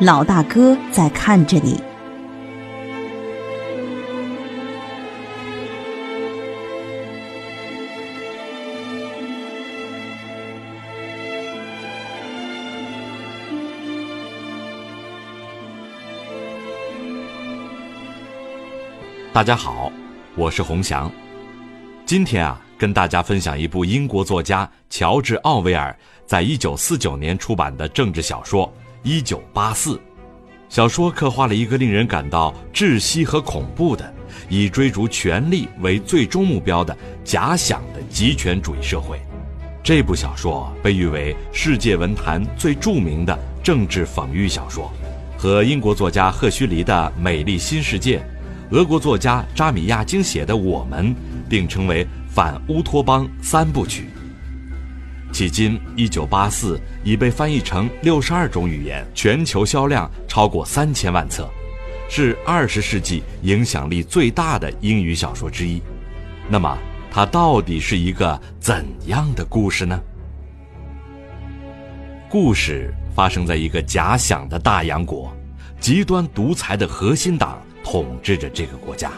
老大哥在看着你。大家好，我是洪翔。今天啊，跟大家分享一部英国作家乔治·奥威尔在一九四九年出版的政治小说《一九八四》。小说刻画了一个令人感到窒息和恐怖的，以追逐权力为最终目标的假想的极权主义社会。这部小说被誉为世界文坛最著名的政治讽喻小说，和英国作家赫胥黎的《美丽新世界》。俄国作家扎米亚京写的《我们》并称为反乌托邦三部曲。迄今，《一九八四》已被翻译成六十二种语言，全球销量超过三千万册，是二十世纪影响力最大的英语小说之一。那么，它到底是一个怎样的故事呢？故事发生在一个假想的大洋国，极端独裁的核心党。统治着这个国家，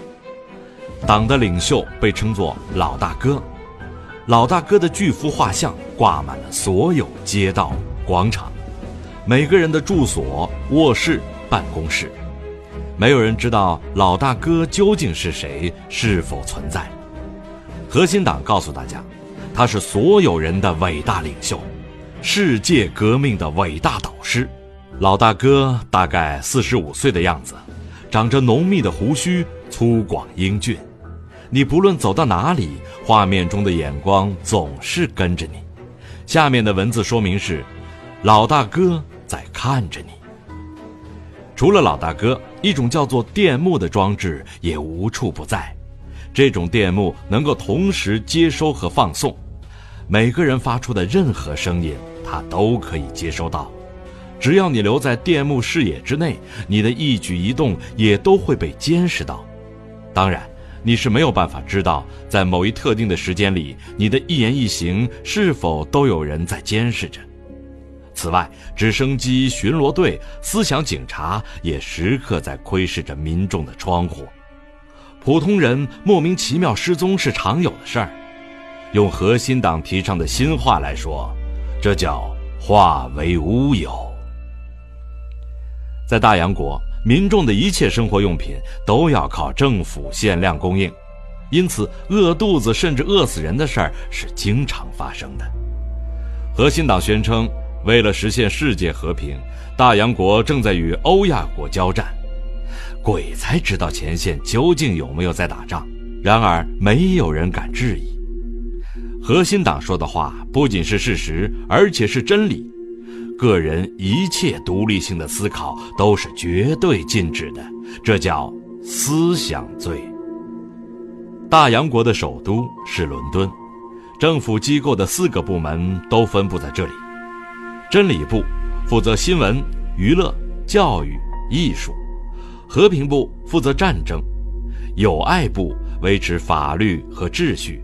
党的领袖被称作老大哥，老大哥的巨幅画像挂满了所有街道、广场，每个人的住所、卧室、办公室，没有人知道老大哥究竟是谁，是否存在。核心党告诉大家，他是所有人的伟大领袖，世界革命的伟大导师。老大哥大概四十五岁的样子。长着浓密的胡须，粗犷英俊。你不论走到哪里，画面中的眼光总是跟着你。下面的文字说明是：老大哥在看着你。除了老大哥，一种叫做电幕的装置也无处不在。这种电幕能够同时接收和放送，每个人发出的任何声音，它都可以接收到。只要你留在电幕视野之内，你的一举一动也都会被监视到。当然，你是没有办法知道，在某一特定的时间里，你的一言一行是否都有人在监视着。此外，直升机、巡逻队、思想警察也时刻在窥视着民众的窗户。普通人莫名其妙失踪是常有的事儿。用核心党提倡的新话来说，这叫化为乌有。在大洋国，民众的一切生活用品都要靠政府限量供应，因此饿肚子甚至饿死人的事儿是经常发生的。核心党宣称，为了实现世界和平，大洋国正在与欧亚国交战。鬼才知道前线究竟有没有在打仗。然而，没有人敢质疑核心党说的话不仅是事实，而且是真理。个人一切独立性的思考都是绝对禁止的，这叫思想罪。大洋国的首都是伦敦，政府机构的四个部门都分布在这里。真理部负责新闻、娱乐、教育、艺术；和平部负责战争；友爱部维持法律和秩序；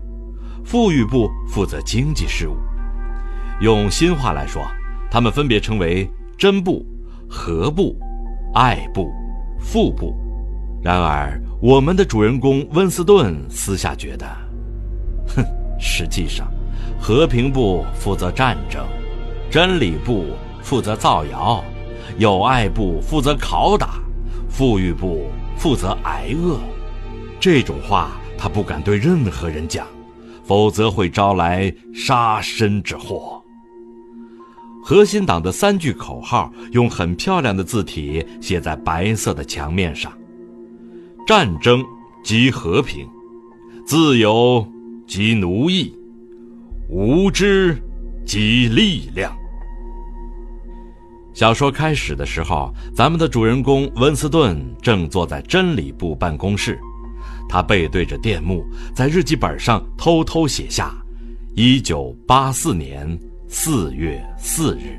富裕部负责经济事务。用新话来说。他们分别称为真部、和部、爱部、富部。然而，我们的主人公温斯顿私下觉得，哼，实际上，和平部负责战争，真理部负责造谣，友爱部负责拷打，富裕部负责挨饿。这种话他不敢对任何人讲，否则会招来杀身之祸。核心党的三句口号用很漂亮的字体写在白色的墙面上：战争即和平，自由即奴役，无知即力量。小说开始的时候，咱们的主人公温斯顿正坐在真理部办公室，他背对着电幕，在日记本上偷偷写下：一九八四年。四月四日，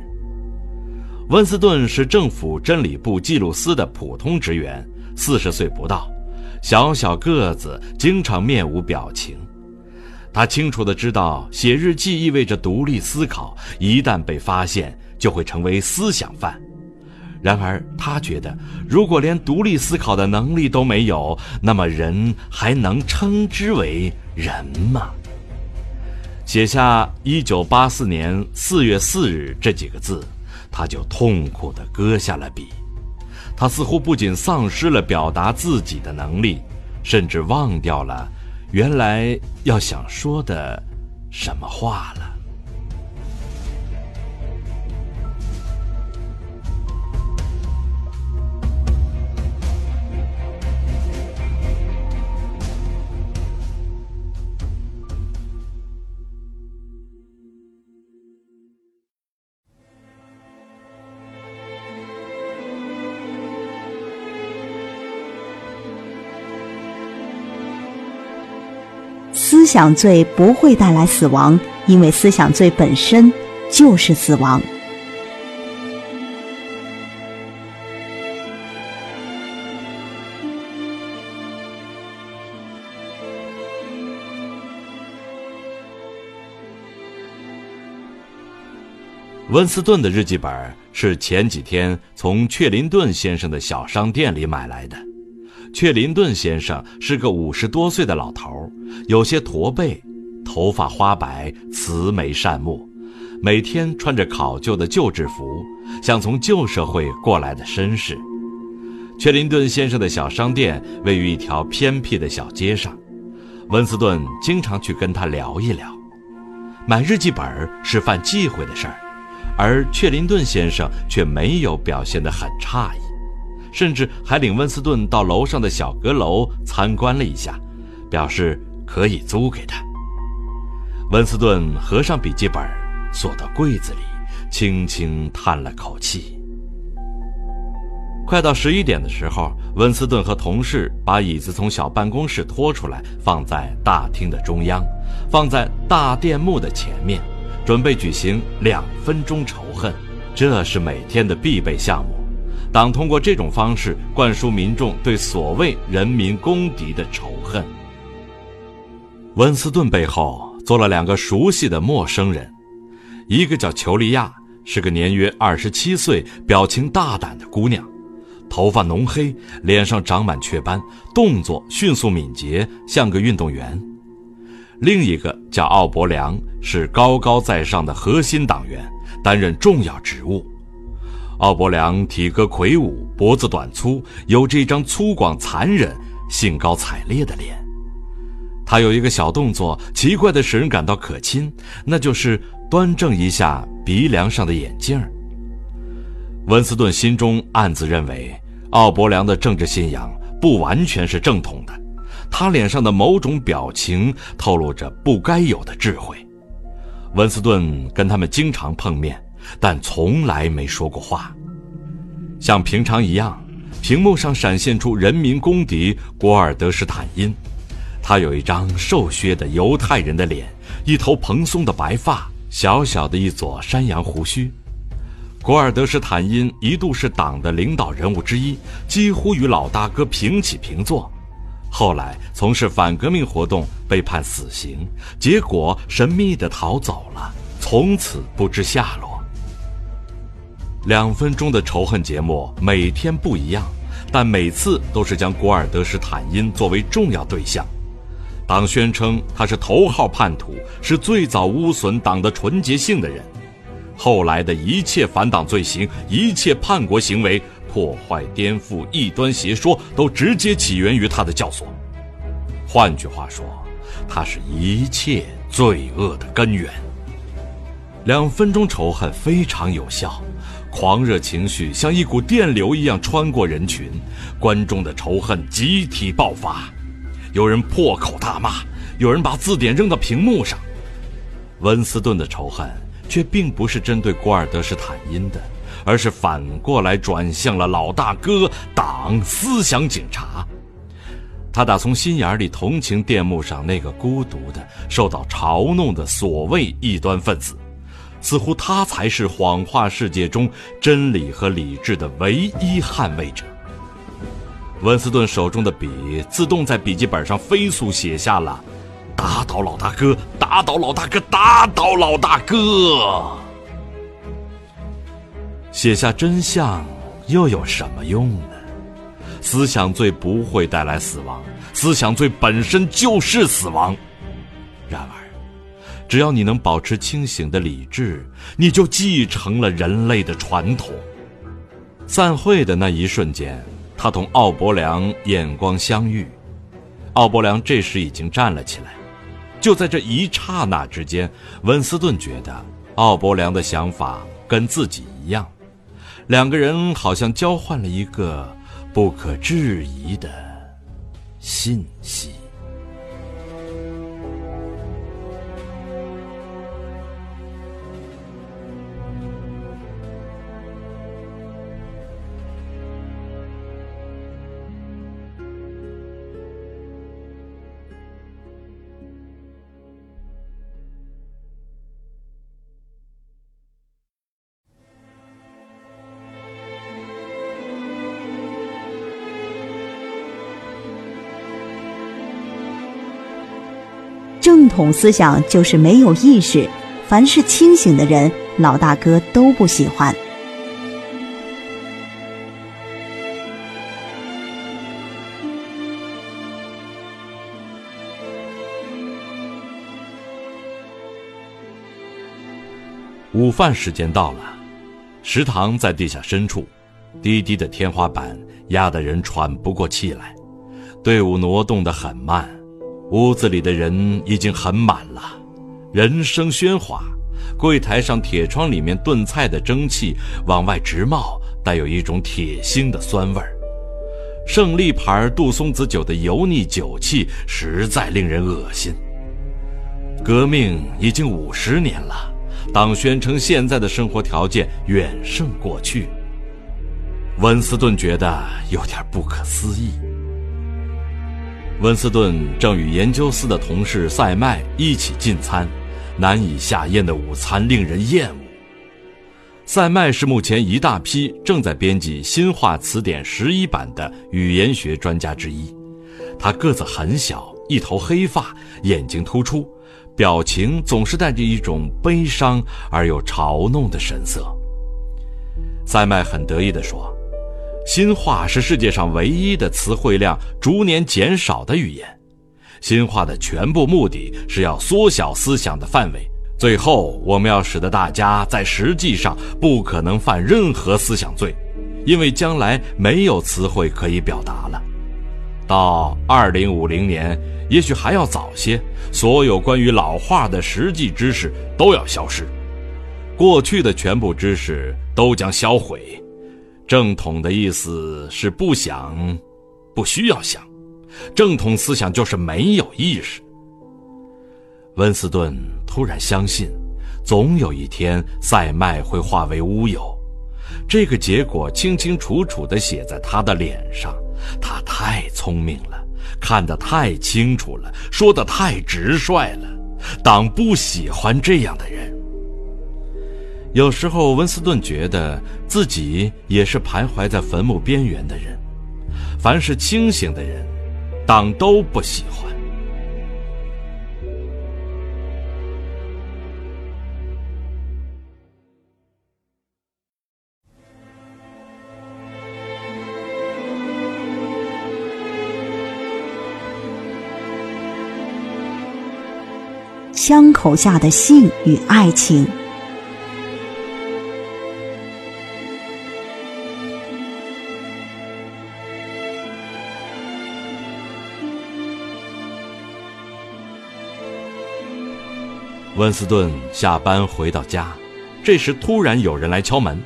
温斯顿是政府真理部记录司的普通职员，四十岁不到，小小个子，经常面无表情。他清楚地知道，写日记意味着独立思考，一旦被发现，就会成为思想犯。然而，他觉得，如果连独立思考的能力都没有，那么人还能称之为人吗？写下“一九八四年四月四日”这几个字，他就痛苦地割下了笔。他似乎不仅丧失了表达自己的能力，甚至忘掉了原来要想说的什么话了。想罪不会带来死亡，因为思想罪本身就是死亡。温斯顿的日记本是前几天从雀林顿先生的小商店里买来的。雀林顿先生是个五十多岁的老头，有些驼背，头发花白，慈眉善目，每天穿着考究的旧制服，像从旧社会过来的绅士。雀林顿先生的小商店位于一条偏僻的小街上，温斯顿经常去跟他聊一聊。买日记本是犯忌讳的事儿，而雀林顿先生却没有表现得很诧异。甚至还领温斯顿到楼上的小阁楼参观了一下，表示可以租给他。温斯顿合上笔记本，锁到柜子里，轻轻叹了口气。快到十一点的时候，温斯顿和同事把椅子从小办公室拖出来，放在大厅的中央，放在大电幕的前面，准备举行两分钟仇恨。这是每天的必备项目。党通过这种方式灌输民众对所谓人民公敌的仇恨。温斯顿背后坐了两个熟悉的陌生人，一个叫裘利亚，是个年约二十七岁、表情大胆的姑娘，头发浓黑，脸上长满雀斑，动作迅速敏捷，像个运动员；另一个叫奥伯良，是高高在上的核心党员，担任重要职务。奥伯良体格魁梧，脖子短粗，有着一张粗犷、残忍、兴高采烈的脸。他有一个小动作，奇怪的使人感到可亲，那就是端正一下鼻梁上的眼镜。温斯顿心中暗自认为，奥伯良的政治信仰不完全是正统的，他脸上的某种表情透露着不该有的智慧。温斯顿跟他们经常碰面。但从来没说过话。像平常一样，屏幕上闪现出人民公敌古尔德什坦因。他有一张瘦削的犹太人的脸，一头蓬松的白发，小小的一撮山羊胡须。古尔德什坦因一度是党的领导人物之一，几乎与老大哥平起平坐。后来从事反革命活动，被判死刑，结果神秘地逃走了，从此不知下落。两分钟的仇恨节目每天不一样，但每次都是将古尔德什坦因作为重要对象。党宣称他是头号叛徒，是最早污损党的纯洁性的人。后来的一切反党罪行、一切叛国行为、破坏、颠覆、异端邪说，都直接起源于他的教唆。换句话说，他是一切罪恶的根源。两分钟仇恨非常有效。狂热情绪像一股电流一样穿过人群，观众的仇恨集体爆发，有人破口大骂，有人把字典扔到屏幕上。温斯顿的仇恨却并不是针对古尔德什坦因的，而是反过来转向了老大哥党思想警察。他打从心眼里同情电幕上那个孤独的、受到嘲弄的所谓异端分子。似乎他才是谎话世界中真理和理智的唯一捍卫者。温斯顿手中的笔自动在笔记本上飞速写下了：“打倒老大哥，打倒老大哥，打倒老大哥。”写下真相又有什么用呢？思想罪不会带来死亡，思想罪本身就是死亡。然而，只要你能保持清醒的理智，你就继承了人类的传统。散会的那一瞬间，他同奥伯良眼光相遇，奥伯良这时已经站了起来。就在这一刹那之间，温斯顿觉得奥伯良的想法跟自己一样，两个人好像交换了一个不可置疑的信息。正统思想就是没有意识，凡是清醒的人，老大哥都不喜欢。午饭时间到了，食堂在地下深处，低低的天花板压得人喘不过气来，队伍挪动得很慢。屋子里的人已经很满了，人声喧哗，柜台上铁窗里面炖菜的蒸汽往外直冒，带有一种铁腥的酸味儿。胜利牌杜松子酒的油腻酒气实在令人恶心。革命已经五十年了，党宣称现在的生活条件远胜过去，温斯顿觉得有点不可思议。温斯顿正与研究司的同事塞麦一起进餐，难以下咽的午餐令人厌恶。塞麦是目前一大批正在编辑新华词典十一版的语言学专家之一。他个子很小，一头黑发，眼睛突出，表情总是带着一种悲伤而又嘲弄的神色。塞麦很得意地说。新话是世界上唯一的词汇量逐年减少的语言。新话的全部目的是要缩小思想的范围，最后我们要使得大家在实际上不可能犯任何思想罪，因为将来没有词汇可以表达了。到二零五零年，也许还要早些，所有关于老话的实际知识都要消失，过去的全部知识都将销毁。正统的意思是不想，不需要想。正统思想就是没有意识。温斯顿突然相信，总有一天塞麦会化为乌有。这个结果清清楚楚地写在他的脸上。他太聪明了，看得太清楚了，说得太直率了。党不喜欢这样的人。有时候，温斯顿觉得自己也是徘徊在坟墓边缘的人。凡是清醒的人，党都不喜欢。枪口下的性与爱情。温斯顿下班回到家，这时突然有人来敲门。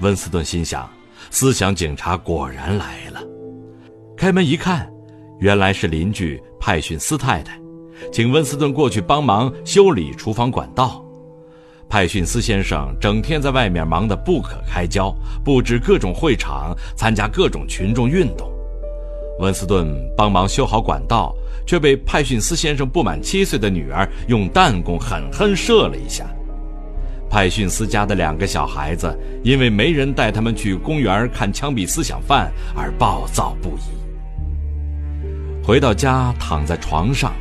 温斯顿心想：思想警察果然来了。开门一看，原来是邻居派逊斯太太，请温斯顿过去帮忙修理厨房管道。派逊斯先生整天在外面忙得不可开交，布置各种会场，参加各种群众运动。温斯顿帮忙修好管道。却被派逊斯先生不满七岁的女儿用弹弓狠狠射了一下。派逊斯家的两个小孩子因为没人带他们去公园看枪毙思想犯而暴躁不已。回到家，躺在床上，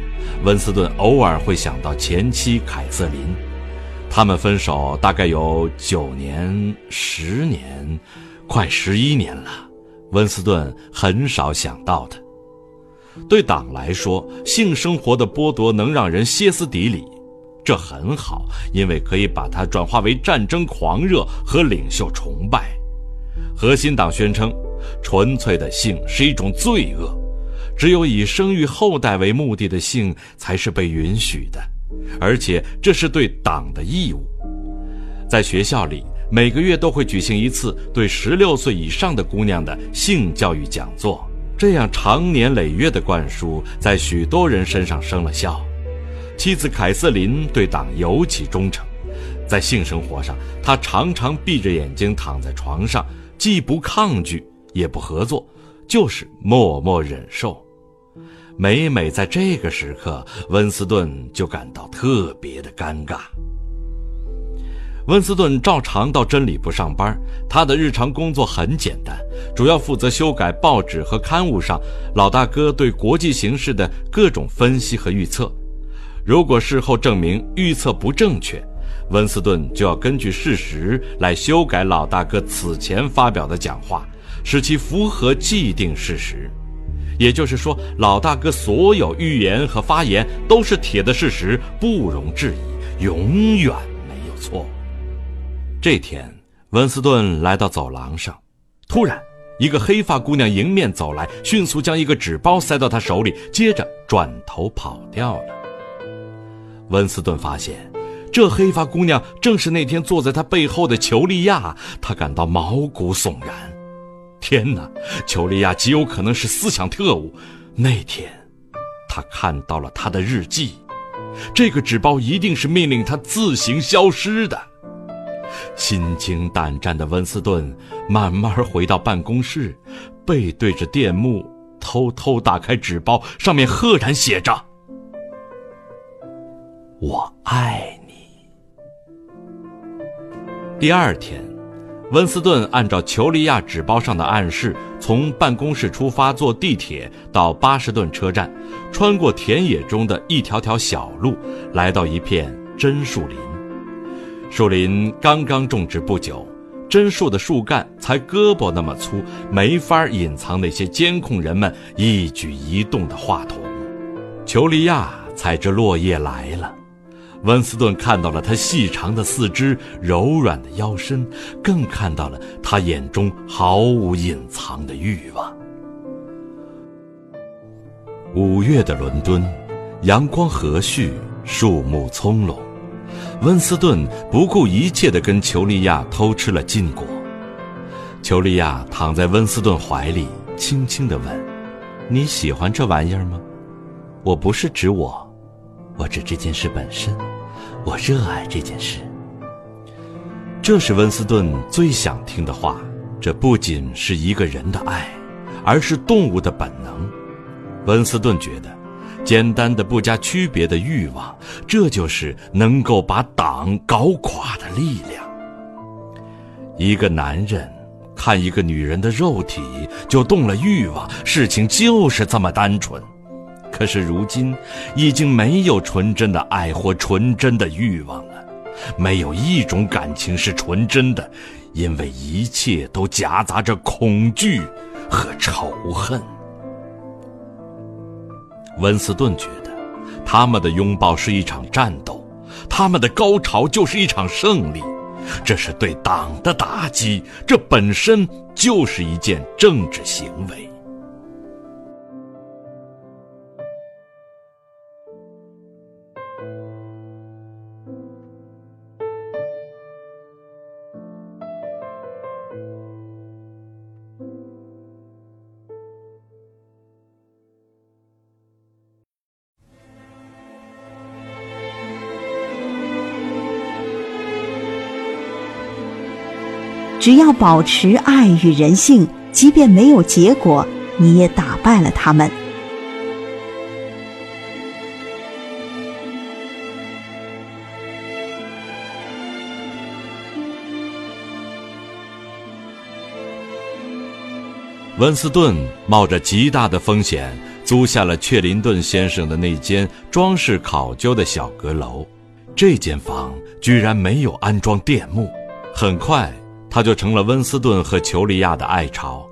温斯顿偶尔会想到前妻凯瑟琳。他们分手大概有九年、十年，快十一年了，温斯顿很少想到的。对党来说，性生活的剥夺能让人歇斯底里，这很好，因为可以把它转化为战争狂热和领袖崇拜。核心党宣称，纯粹的性是一种罪恶，只有以生育后代为目的的性才是被允许的，而且这是对党的义务。在学校里，每个月都会举行一次对十六岁以上的姑娘的性教育讲座。这样长年累月的灌输，在许多人身上生了效。妻子凯瑟琳对党尤其忠诚，在性生活上，她常常闭着眼睛躺在床上，既不抗拒，也不合作，就是默默忍受。每每在这个时刻，温斯顿就感到特别的尴尬。温斯顿照常到真理部上班，他的日常工作很简单，主要负责修改报纸和刊物上老大哥对国际形势的各种分析和预测。如果事后证明预测不正确，温斯顿就要根据事实来修改老大哥此前发表的讲话，使其符合既定事实。也就是说，老大哥所有预言和发言都是铁的事实，不容置疑，永远没有错。这天，温斯顿来到走廊上，突然，一个黑发姑娘迎面走来，迅速将一个纸包塞到他手里，接着转头跑掉了。温斯顿发现，这黑发姑娘正是那天坐在他背后的裘利亚，他感到毛骨悚然。天哪，裘利亚极有可能是思想特务。那天，他看到了他的日记，这个纸包一定是命令他自行消失的。心惊胆战的温斯顿慢慢回到办公室，背对着电幕，偷偷打开纸包，上面赫然写着：“我爱你。”第二天，温斯顿按照裘利亚纸包上的暗示，从办公室出发，坐地铁到巴士顿车站，穿过田野中的一条条小路，来到一片榛树林。树林刚刚种植不久，榛树的树干才胳膊那么粗，没法隐藏那些监控人们一举一动的话筒。裘利亚踩着落叶来了，温斯顿看到了他细长的四肢、柔软的腰身，更看到了他眼中毫无隐藏的欲望。五月的伦敦，阳光和煦，树木葱茏。温斯顿不顾一切地跟裘利亚偷吃了禁果。裘利亚躺在温斯顿怀里，轻轻地问：“你喜欢这玩意儿吗？”“我不是指我，我指这件事本身。我热爱这件事。”这是温斯顿最想听的话。这不仅是一个人的爱，而是动物的本能。温斯顿觉得。简单的、不加区别的欲望，这就是能够把党搞垮的力量。一个男人看一个女人的肉体就动了欲望，事情就是这么单纯。可是如今，已经没有纯真的爱或纯真的欲望了，没有一种感情是纯真的，因为一切都夹杂着恐惧和仇恨。温斯顿觉得，他们的拥抱是一场战斗，他们的高潮就是一场胜利，这是对党的打击，这本身就是一件政治行为。只要保持爱与人性，即便没有结果，你也打败了他们。温斯顿冒着极大的风险租下了雀林顿先生的那间装饰考究的小阁楼。这间房居然没有安装电幕，很快。他就成了温斯顿和裘利亚的爱巢。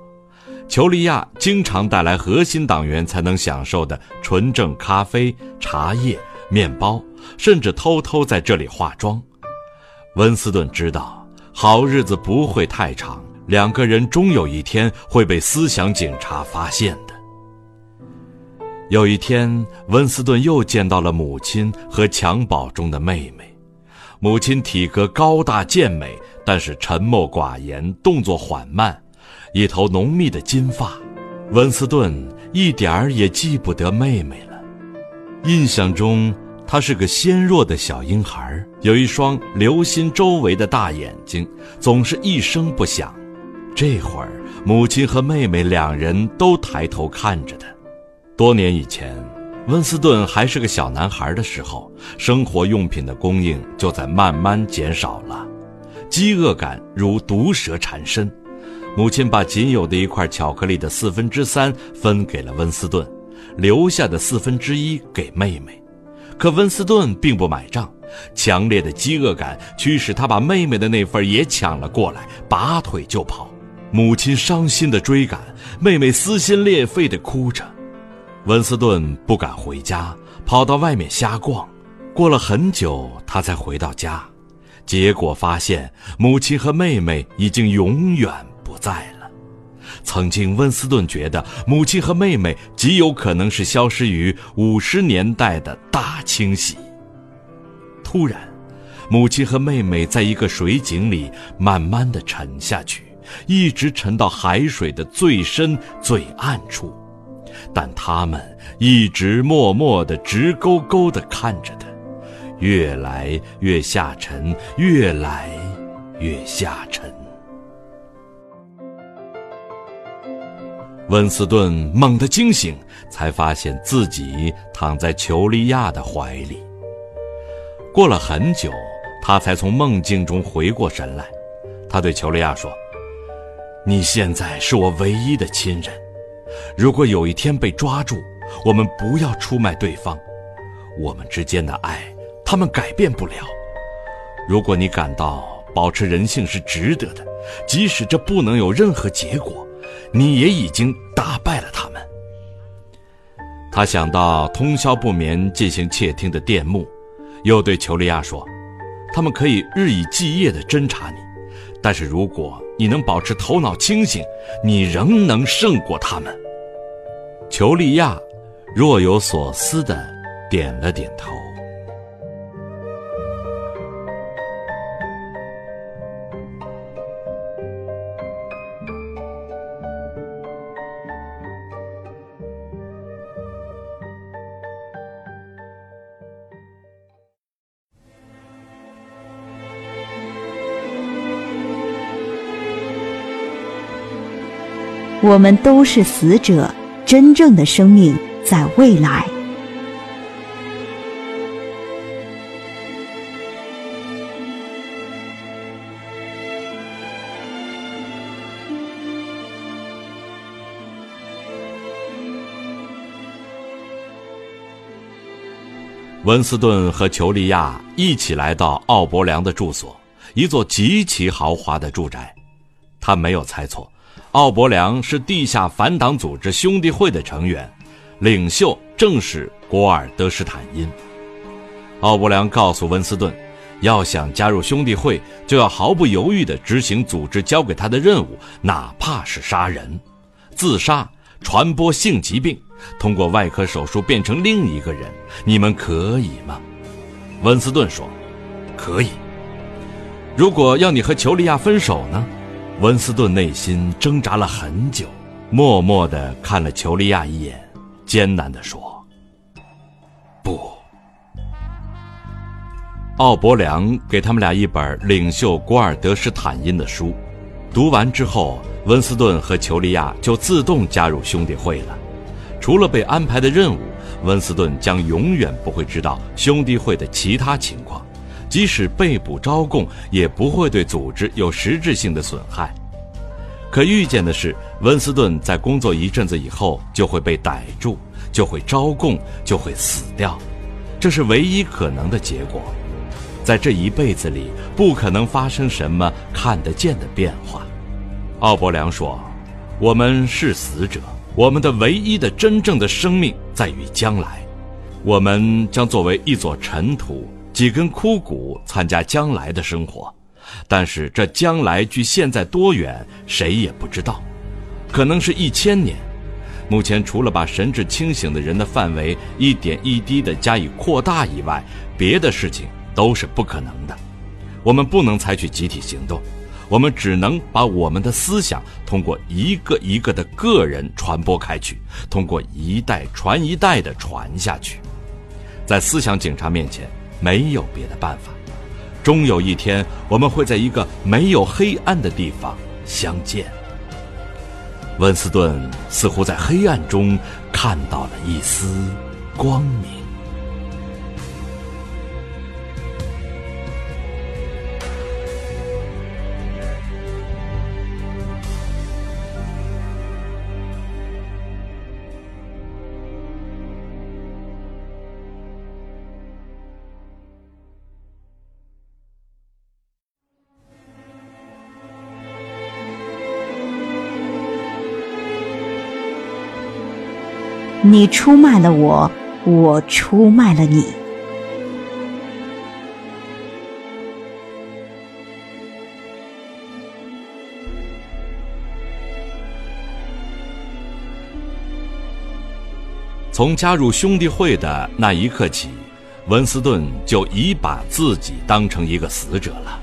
裘利亚经常带来核心党员才能享受的纯正咖啡、茶叶、面包，甚至偷偷在这里化妆。温斯顿知道，好日子不会太长，两个人终有一天会被思想警察发现的。有一天，温斯顿又见到了母亲和襁褓中的妹妹。母亲体格高大健美，但是沉默寡言，动作缓慢，一头浓密的金发。温斯顿一点儿也记不得妹妹了，印象中她是个纤弱的小婴孩，有一双留心周围的大眼睛，总是一声不响。这会儿，母亲和妹妹两人都抬头看着他。多年以前，温斯顿还是个小男孩的时候，生活用品的供应就在慢慢减少了，饥饿感如毒蛇缠身。母亲把仅有的一块巧克力的四分之三分给了温斯顿，留下的四分之一给妹妹。可温斯顿并不买账，强烈的饥饿感驱使他把妹妹的那份也抢了过来，拔腿就跑。母亲伤心地追赶，妹妹撕心裂肺地哭着。温斯顿不敢回家，跑到外面瞎逛。过了很久，他才回到家，结果发现母亲和妹妹已经永远不在了。曾经，温斯顿觉得母亲和妹妹极有可能是消失于五十年代的大清洗。突然，母亲和妹妹在一个水井里慢慢的沉下去，一直沉到海水的最深最暗处。但他们一直默默地、直勾勾地看着他，越来越下沉，越来越下沉。温斯顿猛地惊醒，才发现自己躺在裘利亚的怀里。过了很久，他才从梦境中回过神来。他对裘利亚说：“你现在是我唯一的亲人。”如果有一天被抓住，我们不要出卖对方。我们之间的爱，他们改变不了。如果你感到保持人性是值得的，即使这不能有任何结果，你也已经打败了他们。他想到通宵不眠进行窃听的电幕，又对裘利亚说：“他们可以日以继夜地侦查你，但是如果你能保持头脑清醒，你仍能胜过他们。”裘利亚若有所思的点了点头。我们都是死者。真正的生命在未来。温斯顿和裘利亚一起来到奥伯良的住所，一座极其豪华的住宅。他没有猜错。奥伯良是地下反党组织兄弟会的成员，领袖正是古尔德施坦因。奥伯良告诉温斯顿，要想加入兄弟会，就要毫不犹豫地执行组织交给他的任务，哪怕是杀人、自杀、传播性疾病，通过外科手术变成另一个人。你们可以吗？温斯顿说：“可以。”如果要你和裘利亚分手呢？温斯顿内心挣扎了很久，默默地看了裘利亚一眼，艰难地说：“不。”奥伯良给他们俩一本领袖古尔德施坦因的书，读完之后，温斯顿和裘利亚就自动加入兄弟会了。除了被安排的任务，温斯顿将永远不会知道兄弟会的其他情况。即使被捕招供，也不会对组织有实质性的损害。可预见的是，温斯顿在工作一阵子以后就会被逮住，就会招供，就会死掉，这是唯一可能的结果。在这一辈子里不可能发生什么看得见的变化。奥伯良说：“我们是死者，我们的唯一的真正的生命在于将来。我们将作为一座尘土、几根枯骨，参加将来的生活。但是这将来距现在多远，谁也不知道，可能是一千年。目前除了把神志清醒的人的范围一点一滴地加以扩大以外，别的事情。”都是不可能的，我们不能采取集体行动，我们只能把我们的思想通过一个一个的个人传播开去，通过一代传一代的传下去。在思想警察面前，没有别的办法。终有一天，我们会在一个没有黑暗的地方相见。温斯顿似乎在黑暗中看到了一丝光明。你出卖了我，我出卖了你。从加入兄弟会的那一刻起，文斯顿就已把自己当成一个死者了。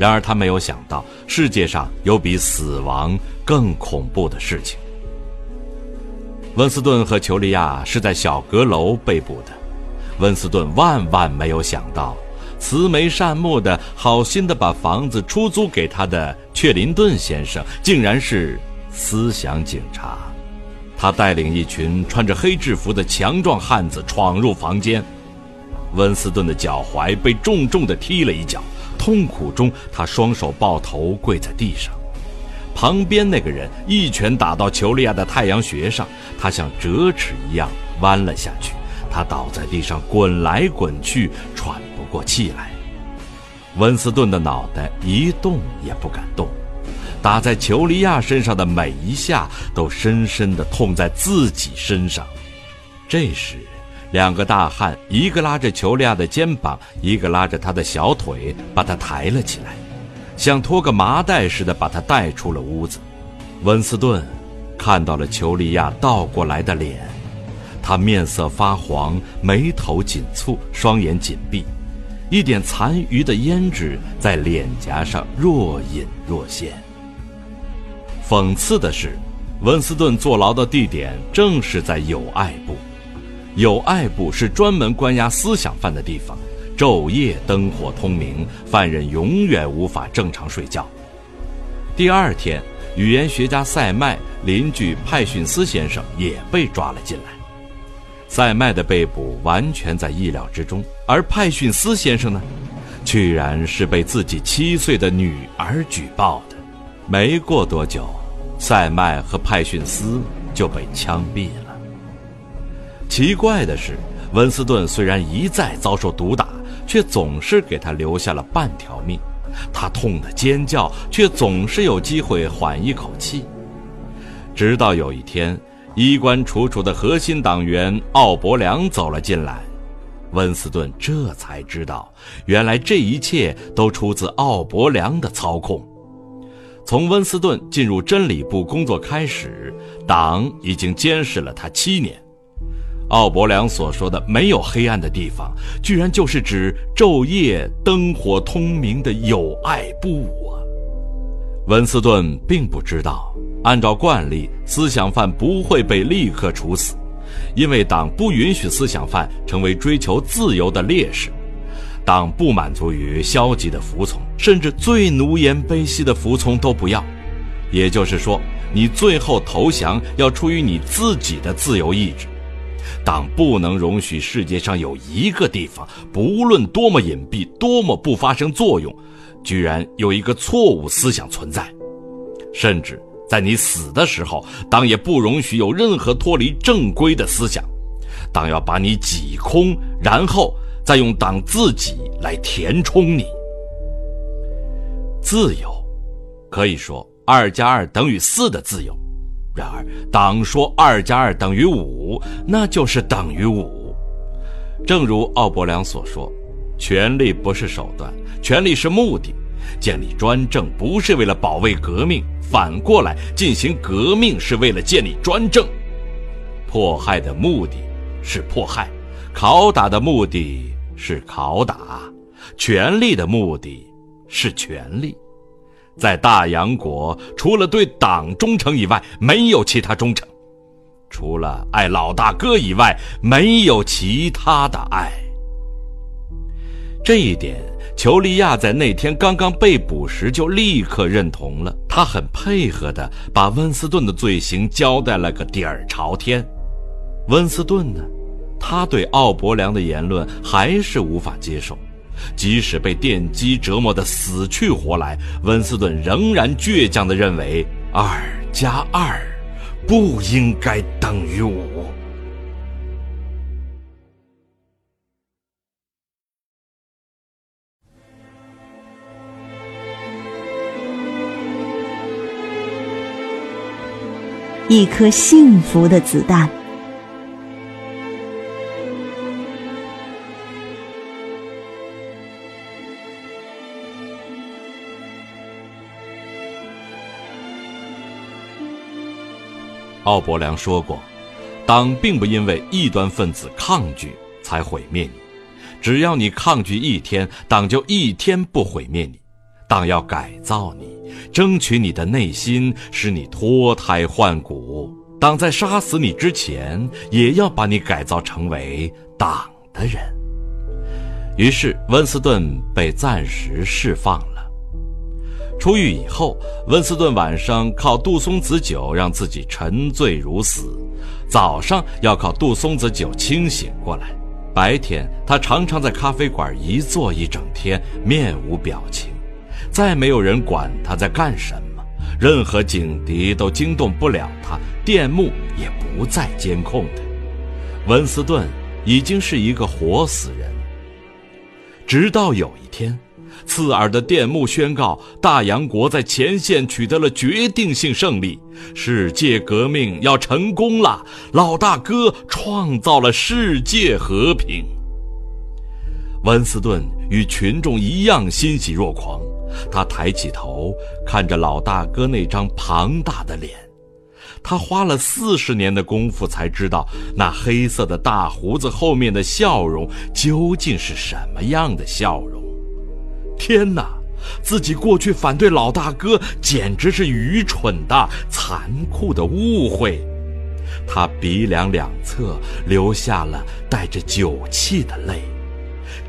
然而，他没有想到世界上有比死亡更恐怖的事情。温斯顿和裘利亚是在小阁楼被捕的。温斯顿万万没有想到，慈眉善目的、好心的把房子出租给他的雀林顿先生，竟然是思想警察。他带领一群穿着黑制服的强壮汉子闯入房间。温斯顿的脚踝被重重地踢了一脚，痛苦中，他双手抱头跪在地上。旁边那个人一拳打到裘利亚的太阳穴上，他像折尺一样弯了下去，他倒在地上滚来滚去，喘不过气来。温斯顿的脑袋一动也不敢动，打在裘利亚身上的每一下都深深地痛在自己身上。这时，两个大汉，一个拉着裘利亚的肩膀，一个拉着他的小腿，把他抬了起来。像拖个麻袋似的把他带出了屋子，温斯顿看到了裘利亚倒过来的脸，他面色发黄，眉头紧蹙，双眼紧闭，一点残余的胭脂在脸颊上若隐若现。讽刺的是，温斯顿坐牢的地点正是在友爱部，友爱部是专门关押思想犯的地方。昼夜灯火通明，犯人永远无法正常睡觉。第二天，语言学家塞麦邻居派逊斯先生也被抓了进来。塞麦的被捕完全在意料之中，而派逊斯先生呢，居然是被自己七岁的女儿举报的。没过多久，塞麦和派逊斯就被枪毙了。奇怪的是，温斯顿虽然一再遭受毒打。却总是给他留下了半条命，他痛得尖叫，却总是有机会缓一口气。直到有一天，衣冠楚楚的核心党员奥伯良走了进来，温斯顿这才知道，原来这一切都出自奥伯良的操控。从温斯顿进入真理部工作开始，党已经监视了他七年。奥伯良所说的“没有黑暗的地方”，居然就是指昼夜灯火通明的友爱部啊！温斯顿并不知道，按照惯例，思想犯不会被立刻处死，因为党不允许思想犯成为追求自由的烈士。党不满足于消极的服从，甚至最奴颜卑膝的服从都不要。也就是说，你最后投降要出于你自己的自由意志。党不能容许世界上有一个地方，不论多么隐蔽、多么不发生作用，居然有一个错误思想存在。甚至在你死的时候，党也不容许有任何脱离正规的思想。党要把你挤空，然后再用党自己来填充你。自由，可以说二加二等于四的自由。然而，党说二加二等于五，那就是等于五。正如奥伯良所说：“权力不是手段，权力是目的。建立专政不是为了保卫革命，反过来进行革命是为了建立专政。迫害的目的是迫害，拷打的目的是拷打，权力的目的是权力。”在大洋国，除了对党忠诚以外，没有其他忠诚；除了爱老大哥以外，没有其他的爱。这一点，裘利亚在那天刚刚被捕时就立刻认同了。他很配合地把温斯顿的罪行交代了个底儿朝天。温斯顿呢，他对奥伯良的言论还是无法接受。即使被电击折磨得死去活来，温斯顿仍然倔强地认为二加二不应该等于五。一颗幸福的子弹。奥伯良说过：“党并不因为异端分子抗拒才毁灭你，只要你抗拒一天，党就一天不毁灭你。党要改造你，争取你的内心，使你脱胎换骨。党在杀死你之前，也要把你改造成为党的人。”于是，温斯顿被暂时释放。出狱以后，温斯顿晚上靠杜松子酒让自己沉醉如死，早上要靠杜松子酒清醒过来。白天他常常在咖啡馆一坐一整天，面无表情，再没有人管他在干什么，任何警笛都惊动不了他，电幕也不再监控他。温斯顿已经是一个活死人。直到有一天。刺耳的电幕宣告，大洋国在前线取得了决定性胜利，世界革命要成功了，老大哥创造了世界和平。温斯顿与群众一样欣喜若狂，他抬起头看着老大哥那张庞大的脸，他花了四十年的功夫才知道那黑色的大胡子后面的笑容究竟是什么样的笑容。天哪！自己过去反对老大哥，简直是愚蠢的、残酷的误会。他鼻梁两侧流下了带着酒气的泪。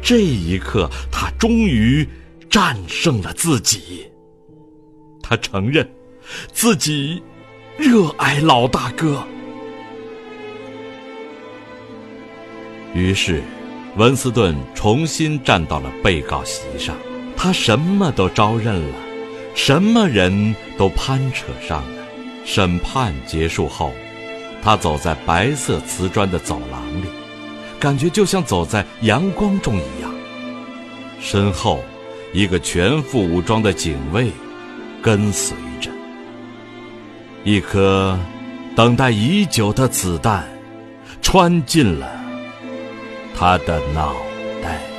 这一刻，他终于战胜了自己。他承认，自己热爱老大哥。于是，文斯顿重新站到了被告席上。他什么都招认了，什么人都攀扯上了。审判结束后，他走在白色瓷砖的走廊里，感觉就像走在阳光中一样。身后，一个全副武装的警卫跟随着。一颗等待已久的子弹穿进了他的脑袋。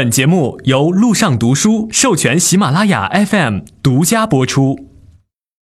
本节目由路上读书授权喜马拉雅 FM 独家播出。